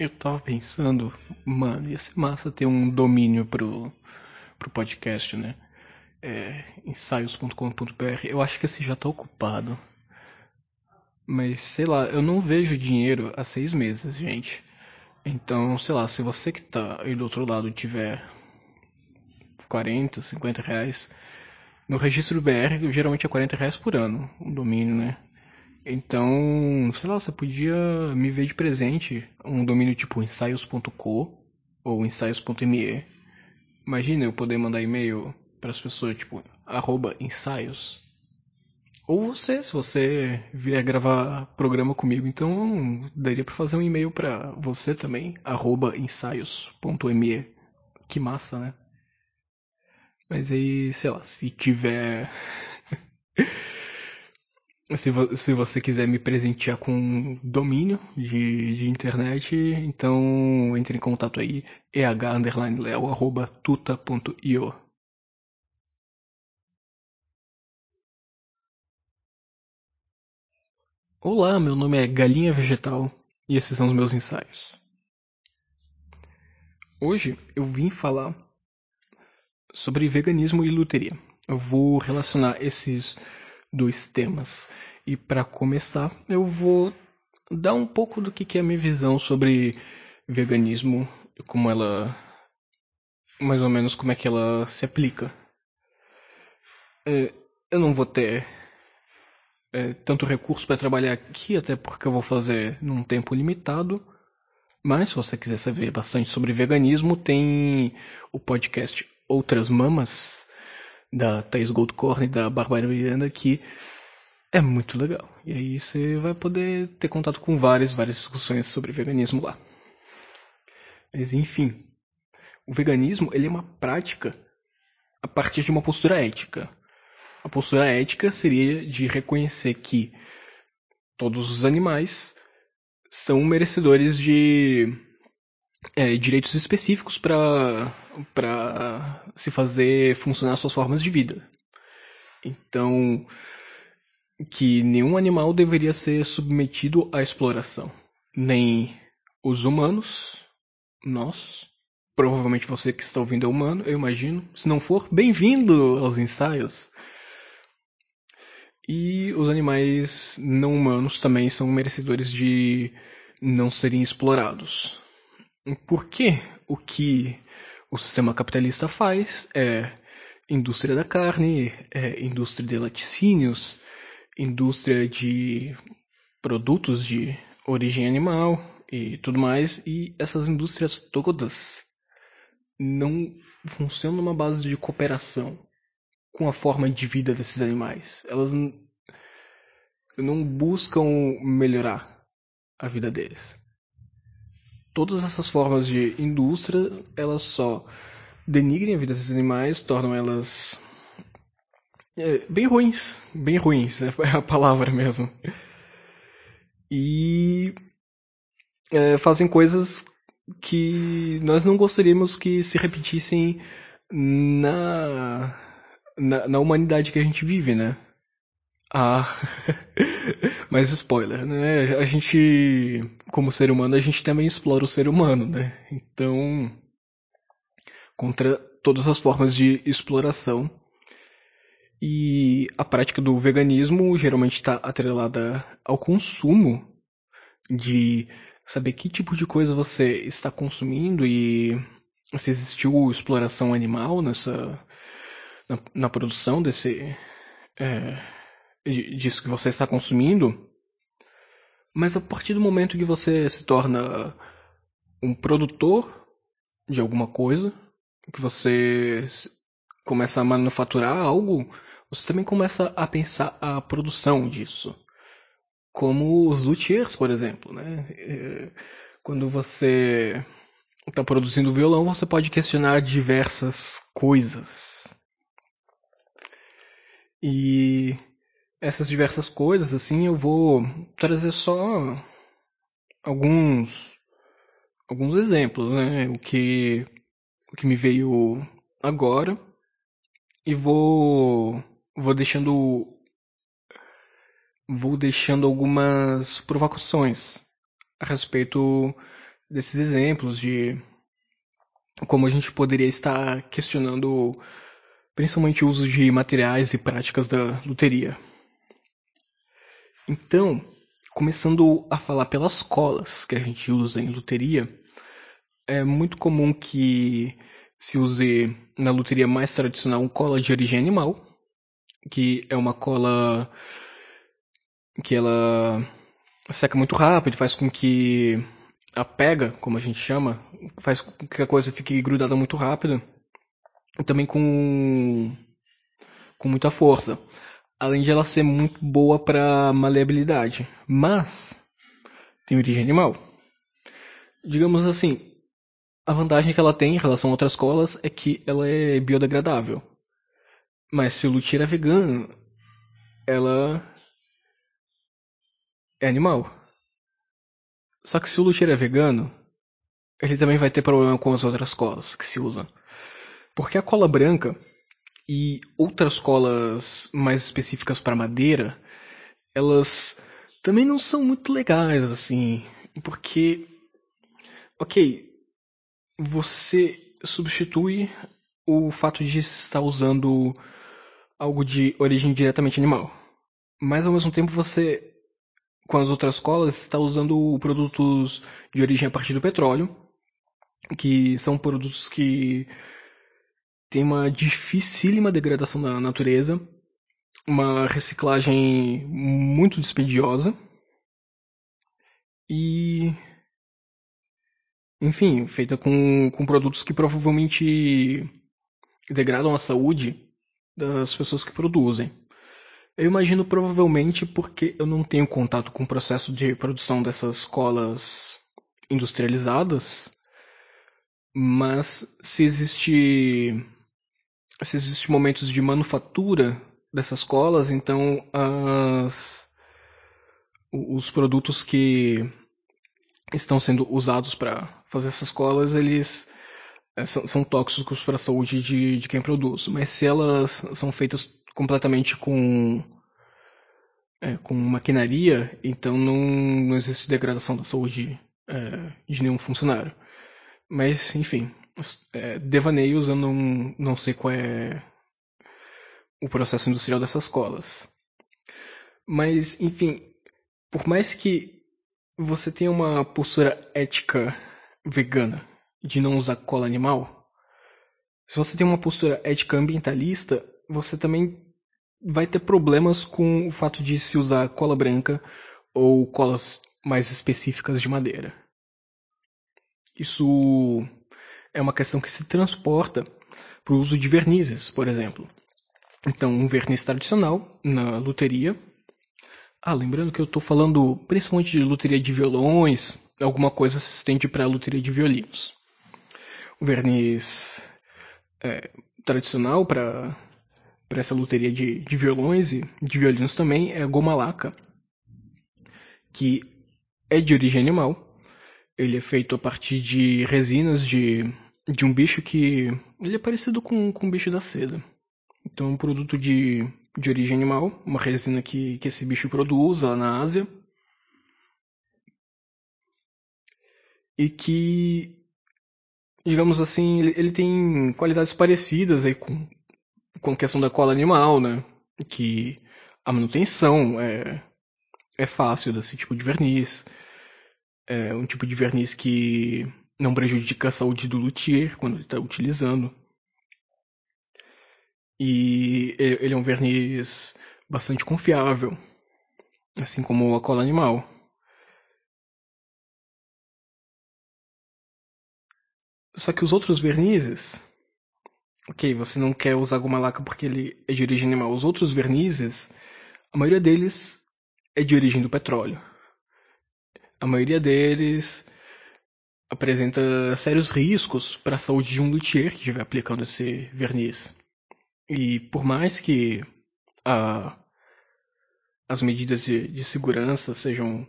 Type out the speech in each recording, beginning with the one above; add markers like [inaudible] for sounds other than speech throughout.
Eu tava pensando, mano, ia ser massa ter um domínio pro, pro podcast, né? É, ensaios.com.br. Eu acho que esse já tá ocupado. Mas sei lá, eu não vejo dinheiro há seis meses, gente. Então, sei lá, se você que tá aí do outro lado tiver 40, 50 reais, no registro BR geralmente é 40 reais por ano, o domínio, né? Então, sei lá, você podia me ver de presente um domínio tipo ensaios.co ou ensaios.me. Imagina eu poder mandar e-mail para as pessoas tipo arroba ensaios. Ou você, se você vier gravar programa comigo, então daria para fazer um e-mail para você também, arroba ensaios.me. Que massa, né? Mas aí, sei lá, se tiver Se, vo se, você quiser me presentear com domínio de, de internet, então entre em contato aí, eh_leo@tuta.io. Olá, meu nome é Galinha Vegetal e esses são os meus ensaios. Hoje eu vim falar sobre veganismo e luteria. Eu vou relacionar esses dois temas. E para começar, eu vou dar um pouco do que é a minha visão sobre veganismo e como ela. mais ou menos como é que ela se aplica. É, eu não vou ter é, tanto recurso para trabalhar aqui, até porque eu vou fazer num tempo limitado. Mas se você quiser saber bastante sobre veganismo, tem o podcast Outras Mamas, da Thais Goldcorn e da Bárbara Miranda, que é muito legal. E aí você vai poder ter contato com várias, várias discussões sobre veganismo lá. Mas enfim, o veganismo ele é uma prática a partir de uma postura ética. A postura ética seria de reconhecer que todos os animais são merecedores de é, direitos específicos para se fazer funcionar suas formas de vida. Então, que nenhum animal deveria ser submetido à exploração. Nem os humanos, nós, provavelmente você que está ouvindo é humano, eu imagino. Se não for, bem-vindo aos ensaios. E os animais não humanos também são merecedores de não serem explorados. Porque o que o sistema capitalista faz é indústria da carne, é indústria de laticínios, indústria de produtos de origem animal e tudo mais, e essas indústrias todas não funcionam numa base de cooperação com a forma de vida desses animais. Elas não buscam melhorar a vida deles todas essas formas de indústria, elas só denigrem a vida desses animais, tornam elas é, bem ruins, bem ruins, [laughs] é a palavra mesmo. E é, fazem coisas que nós não gostaríamos que se repetissem na, na, na humanidade que a gente vive, né? Ah, [laughs] mas spoiler, né? A gente, como ser humano, a gente também explora o ser humano, né? Então, contra todas as formas de exploração. E a prática do veganismo geralmente está atrelada ao consumo de saber que tipo de coisa você está consumindo e se existiu exploração animal nessa na, na produção desse é, disso que você está consumindo, mas a partir do momento que você se torna um produtor de alguma coisa, que você começa a manufaturar algo, você também começa a pensar a produção disso. Como os luthiers, por exemplo. Né? É, quando você está produzindo violão, você pode questionar diversas coisas. E essas diversas coisas, assim, eu vou trazer só alguns alguns exemplos, né? O que o que me veio agora e vou vou deixando vou deixando algumas provocações a respeito desses exemplos de como a gente poderia estar questionando principalmente o uso de materiais e práticas da luteria. Então, começando a falar pelas colas que a gente usa em luteria, é muito comum que se use na luteria mais tradicional cola de origem animal, que é uma cola que ela seca muito rápido, faz com que a pega, como a gente chama, faz com que a coisa fique grudada muito rápido. E também com com muita força. Além de ela ser muito boa para maleabilidade, mas tem origem animal. Digamos assim, a vantagem que ela tem em relação a outras colas é que ela é biodegradável. Mas se o luthier é vegano, ela é animal. Só que se o luthier é vegano, ele também vai ter problema com as outras colas que se usam. Porque a cola branca e outras colas mais específicas para madeira, elas também não são muito legais assim, porque OK, você substitui o fato de estar usando algo de origem diretamente animal. Mas ao mesmo tempo você com as outras colas está usando produtos de origem a partir do petróleo, que são produtos que têm uma dificílima degradação da natureza, uma reciclagem muito dispendiosa e enfim, feita com, com produtos que provavelmente degradam a saúde das pessoas que produzem. Eu imagino provavelmente porque eu não tenho contato com o processo de produção dessas colas industrializadas, mas se existe se existe momentos de manufatura dessas colas, então as, os produtos que estão sendo usados para fazer essas colas, eles é, são, são tóxicos para a saúde de, de quem produz. Mas se elas são feitas completamente com é, com maquinaria, então não, não existe degradação da saúde é, de nenhum funcionário. Mas, enfim, é, devaneios eu não, não sei qual é o processo industrial dessas colas. Mas, enfim, por mais que você tenha uma postura ética vegana de não usar cola animal, se você tem uma postura ética ambientalista, você também vai ter problemas com o fato de se usar cola branca ou colas mais específicas de madeira. Isso é uma questão que se transporta para o uso de vernizes, por exemplo. Então, um verniz tradicional na luteria. Ah, lembrando que eu estou falando principalmente de luteria de violões, alguma coisa se estende para a luteria de violinos. O verniz é, tradicional para para essa luteria de, de violões e de violinos também é a goma laca, que é de origem animal. Ele é feito a partir de resinas de, de um bicho que ele é parecido com, com o bicho da seda. Então é um produto de, de origem animal, uma resina que, que esse bicho produz lá na Ásia. E que, digamos assim, ele, ele tem qualidades parecidas aí com, com a questão da cola animal, né? Que a manutenção é, é fácil desse tipo de verniz. É um tipo de verniz que não prejudica a saúde do luthier quando ele está utilizando. E ele é um verniz bastante confiável, assim como a cola animal. Só que os outros vernizes Ok, você não quer usar goma laca porque ele é de origem animal. Os outros vernizes, a maioria deles é de origem do petróleo. A maioria deles apresenta sérios riscos para a saúde de um luthier que estiver aplicando esse verniz. E por mais que a, as medidas de, de segurança sejam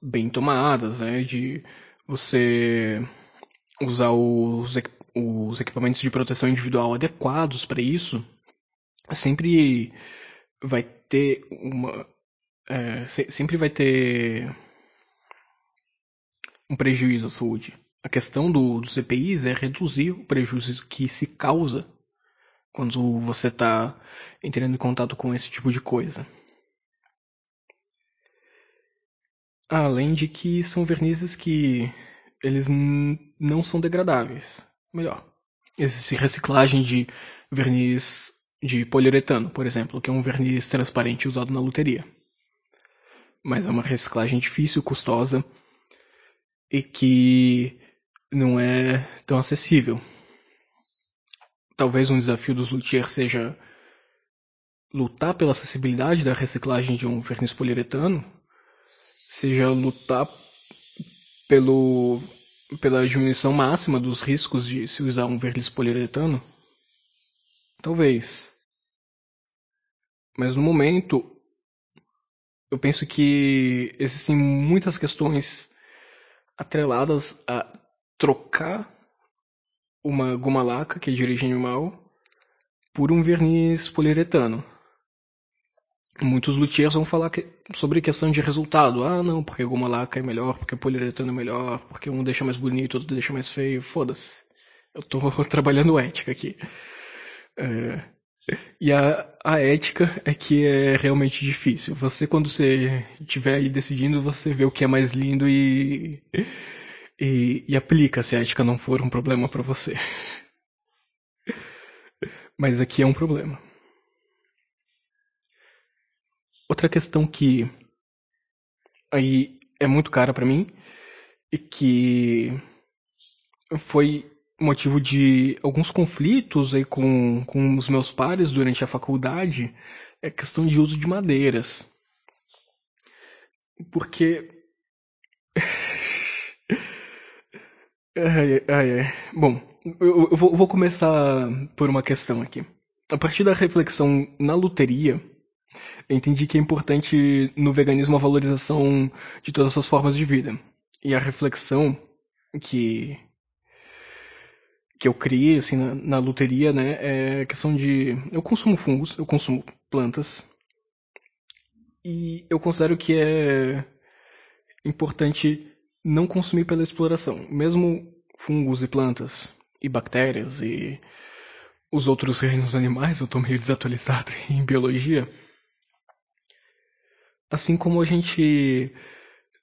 bem tomadas, né, de você usar os, os equipamentos de proteção individual adequados para isso, sempre vai ter uma. É, sempre vai ter um prejuízo à saúde. A questão do, dos EPIs é reduzir o prejuízo que se causa quando você está entrando em contato com esse tipo de coisa. Além de que são vernizes que eles não são degradáveis. Melhor, existe reciclagem de verniz de poliuretano, por exemplo, que é um verniz transparente usado na luteria. Mas é uma reciclagem difícil, custosa e que não é tão acessível. Talvez um desafio dos luthiers seja lutar pela acessibilidade da reciclagem de um verniz poliuretano, seja lutar pelo, pela diminuição máxima dos riscos de se usar um verniz poliuretano? Talvez. Mas no momento, eu penso que existem muitas questões atreladas a trocar uma goma laca, que é de origem animal, por um verniz poliuretano. Muitos luthiers vão falar que, sobre questão de resultado. Ah, não, porque goma laca é melhor, porque poliuretano é melhor, porque um deixa mais bonito, outro deixa mais feio. Foda-se. Eu tô [laughs] trabalhando ética aqui. É, e a, a ética é que é realmente difícil. Você, quando você estiver aí decidindo, você vê o que é mais lindo e, e, e aplica se a ética não for um problema para você. Mas aqui é um problema. Outra questão que aí é muito cara para mim e que foi motivo de alguns conflitos aí com, com os meus pares durante a faculdade é questão de uso de madeiras. Porque. [laughs] ai, ai, ai. Bom, eu, eu vou, começar por uma questão aqui. A partir da reflexão na luteria, eu entendi que é importante no veganismo a valorização de todas essas formas de vida. E a reflexão que que eu criei assim na, na luteria, né, é questão de eu consumo fungos, eu consumo plantas e eu considero que é importante não consumir pela exploração, mesmo fungos e plantas e bactérias e os outros reinos animais, eu tô meio desatualizado [laughs] em biologia. Assim como a gente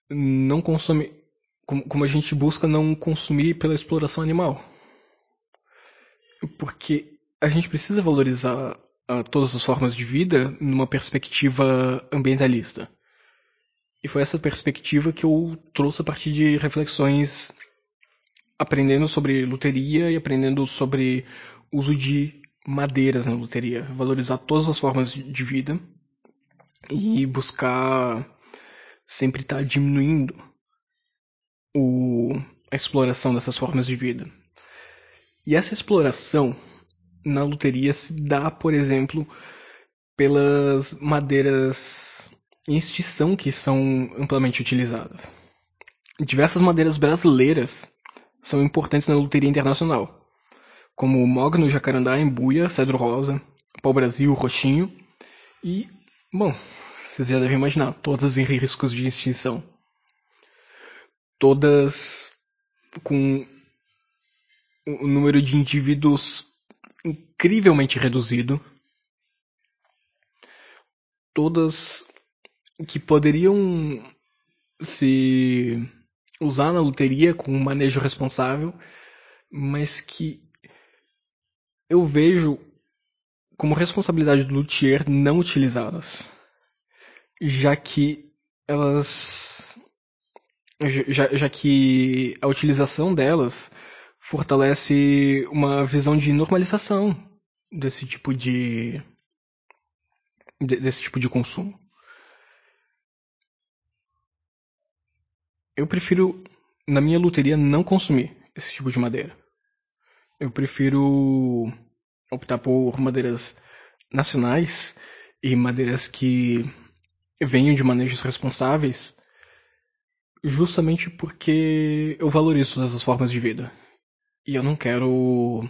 não consome, como, a gente busca não consumir pela exploração animal. Porque a gente precisa valorizar uh, todas as formas de vida numa perspectiva ambientalista. E foi essa perspectiva que eu trouxe a partir de reflexões aprendendo sobre luteria e aprendendo sobre uso de madeiras na luteria, valorizar todas as formas de vida e buscar sempre estar tá diminuindo o, a exploração dessas formas de vida. E essa exploração na luteria se dá, por exemplo, pelas madeiras em extinção que são amplamente utilizadas. Diversas madeiras brasileiras são importantes na luteria internacional, como mogno, jacarandá, embuia, cedro rosa, pau-brasil, roxinho e, bom, vocês já devem imaginar, todas em riscos de extinção. Todas com um número de indivíduos incrivelmente reduzido. Todas que poderiam se usar na loteria com um manejo responsável, mas que eu vejo como responsabilidade do luthier não utilizadas, já que elas já, já que a utilização delas fortalece uma visão de normalização desse tipo de desse tipo de consumo. Eu prefiro na minha luteria não consumir esse tipo de madeira. Eu prefiro optar por madeiras nacionais e madeiras que venham de manejos responsáveis, justamente porque eu valorizo todas as formas de vida. E eu não quero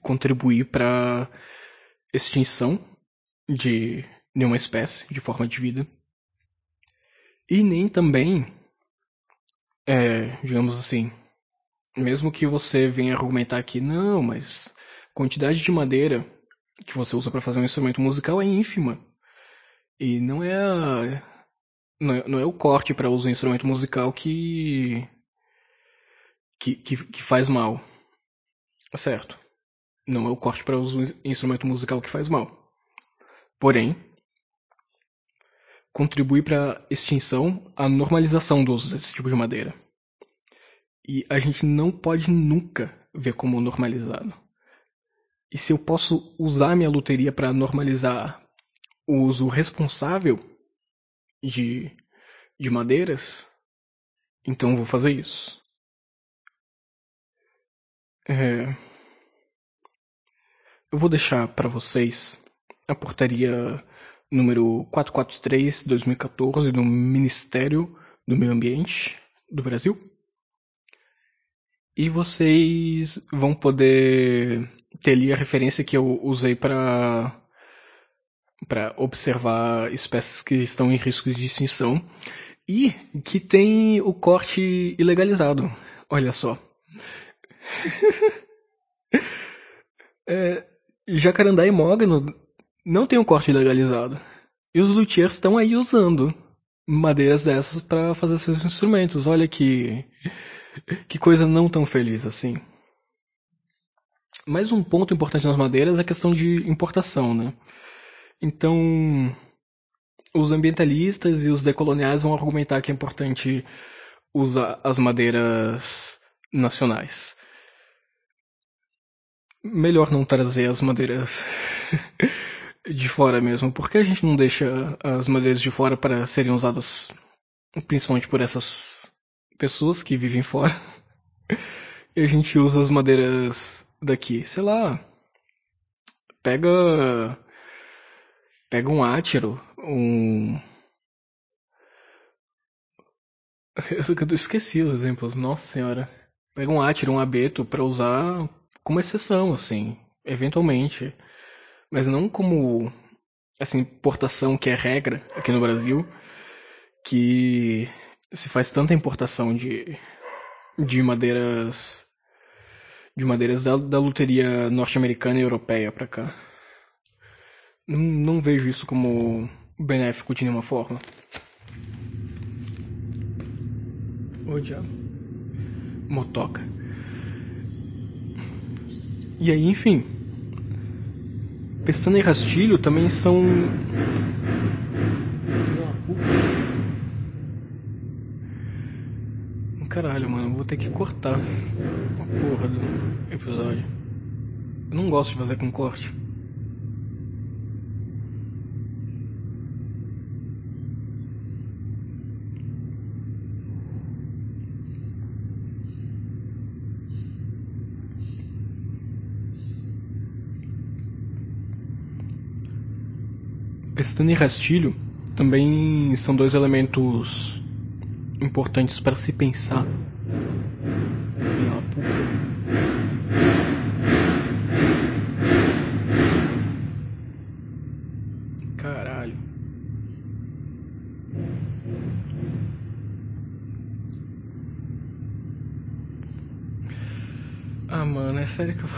contribuir para extinção de nenhuma espécie, de forma de vida. E nem também é, digamos assim, mesmo que você venha argumentar que não, mas quantidade de madeira que você usa para fazer um instrumento musical é ínfima. E não é a, não é, não é o corte para uso em instrumento musical que, que, que, que faz mal. Certo. Não é o corte para uso instrumento musical que faz mal. Porém, contribui para a extinção, a normalização do uso desse tipo de madeira. E a gente não pode nunca ver como normalizado. E se eu posso usar minha loteria para normalizar o uso responsável de, de madeiras, então vou fazer isso. É... Eu vou deixar para vocês a portaria número 443/2014 do Ministério do Meio Ambiente do Brasil. E vocês vão poder ter ali a referência que eu usei para para observar espécies que estão em risco de extinção e que tem o corte ilegalizado. Olha só. [laughs] é, jacarandá e mogno não tem um corte legalizado. E os luthiers estão aí usando madeiras dessas para fazer seus instrumentos. Olha que que coisa não tão feliz assim. Mais um ponto importante nas madeiras é a questão de importação, né? Então, os ambientalistas e os decoloniais vão argumentar que é importante usar as madeiras nacionais. Melhor não trazer as madeiras de fora mesmo. Por que a gente não deixa as madeiras de fora para serem usadas principalmente por essas pessoas que vivem fora? E a gente usa as madeiras daqui, sei lá. Pega pega um átiro, um [laughs] eu esqueci os exemplos, nossa senhora. Pega um átiro, um abeto para usar como exceção, assim, eventualmente mas não como essa importação que é regra aqui no Brasil, que se faz tanta importação de, de madeiras de madeiras da, da loteria norte-americana e europeia para cá. Não, não vejo isso como benéfico de nenhuma forma. Ô diabo. Motoca. E aí, enfim. Pestana e rastilho também são. Caralho, mano, vou ter que cortar a porra do episódio. Eu não gosto de fazer com corte. Pestana e rastilho também são dois elementos importantes para se pensar. Filha puta. Caralho. Ah, mano, é sério que eu.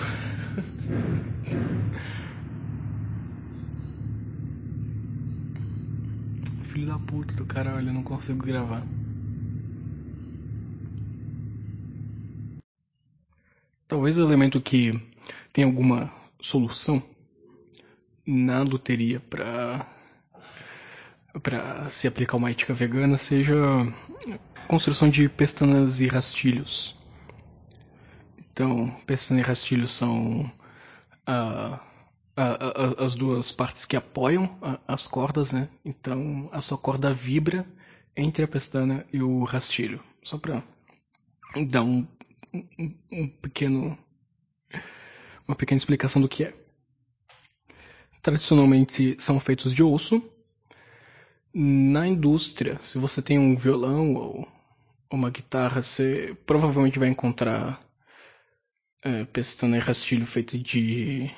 filho da puta do caralho, eu não consigo gravar. Talvez o elemento que tem alguma solução na loteria para para se aplicar uma ética vegana seja construção de pestanas e rastilhos. Então, pestanas e rastilhos são a uh, a, a, as duas partes que apoiam as cordas, né? Então a sua corda vibra entre a pestana e o rastilho. Só para dar um, um, um, pequeno uma pequena explicação do que é. Tradicionalmente são feitos de osso. Na indústria, se você tem um violão ou uma guitarra, você provavelmente vai encontrar é, pestana e rastilho feito de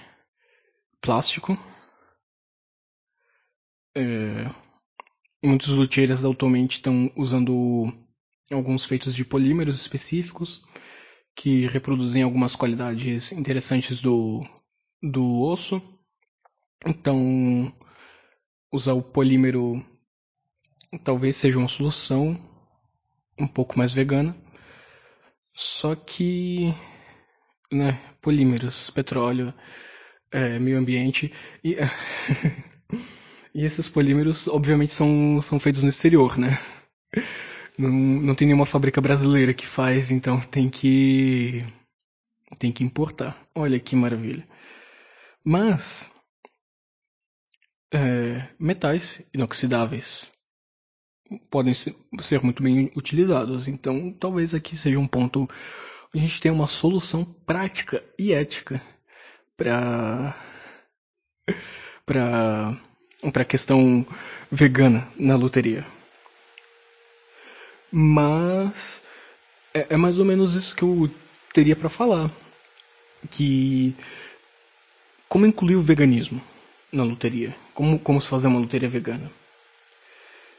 plástico. É, muitos luthiers atualmente estão usando alguns feitos de polímeros específicos que reproduzem algumas qualidades interessantes do, do osso. Então, usar o polímero talvez seja uma solução um pouco mais vegana. Só que, né, polímeros, petróleo, é, meio ambiente e [laughs] [laughs] e esses polímeros obviamente são são feitos no exterior, né? Não, não tem nenhuma fábrica brasileira que faz, então tem que tem que importar. Olha que maravilha. Mas é, metais inoxidáveis podem ser muito bem utilizados. Então, talvez aqui seja um ponto a gente tem uma solução prática e ética para para para a questão vegana na loteria. Mas é, é mais ou menos isso que eu teria para falar. Que como incluir o veganismo na loteria? Como, como se fazer uma loteria vegana?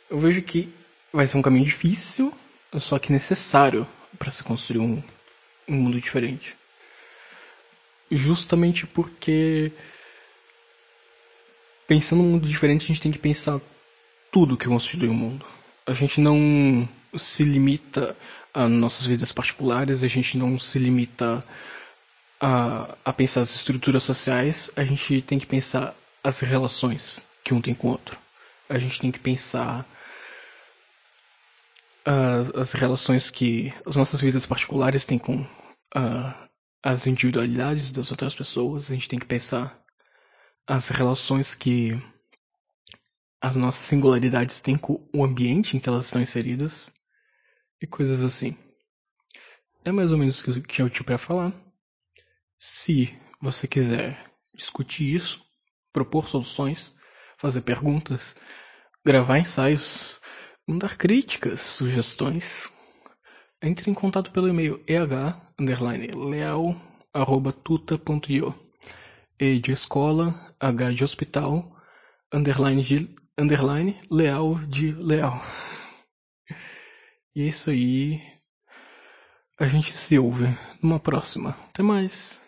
Eu vejo que vai ser um caminho difícil, só que necessário para se construir um, um mundo diferente. Justamente porque pensando num mundo diferente, a gente tem que pensar tudo que constitui o mundo. A gente não se limita a nossas vidas particulares, a gente não se limita a, a pensar as estruturas sociais, a gente tem que pensar as relações que um tem com o outro. A gente tem que pensar as, as relações que as nossas vidas particulares têm com uh, as individualidades das outras pessoas. A gente tem que pensar as relações que as nossas singularidades têm com o ambiente em que elas estão inseridas e coisas assim. É mais ou menos o que eu tinha para falar. Se você quiser discutir isso, propor soluções, fazer perguntas, gravar ensaios, mandar críticas, sugestões, entre em contato pelo e-mail eh_leal@tuta.io. E de escola, H de hospital, underline de underline, leal de leal. E é isso aí. A gente se ouve numa próxima. Até mais.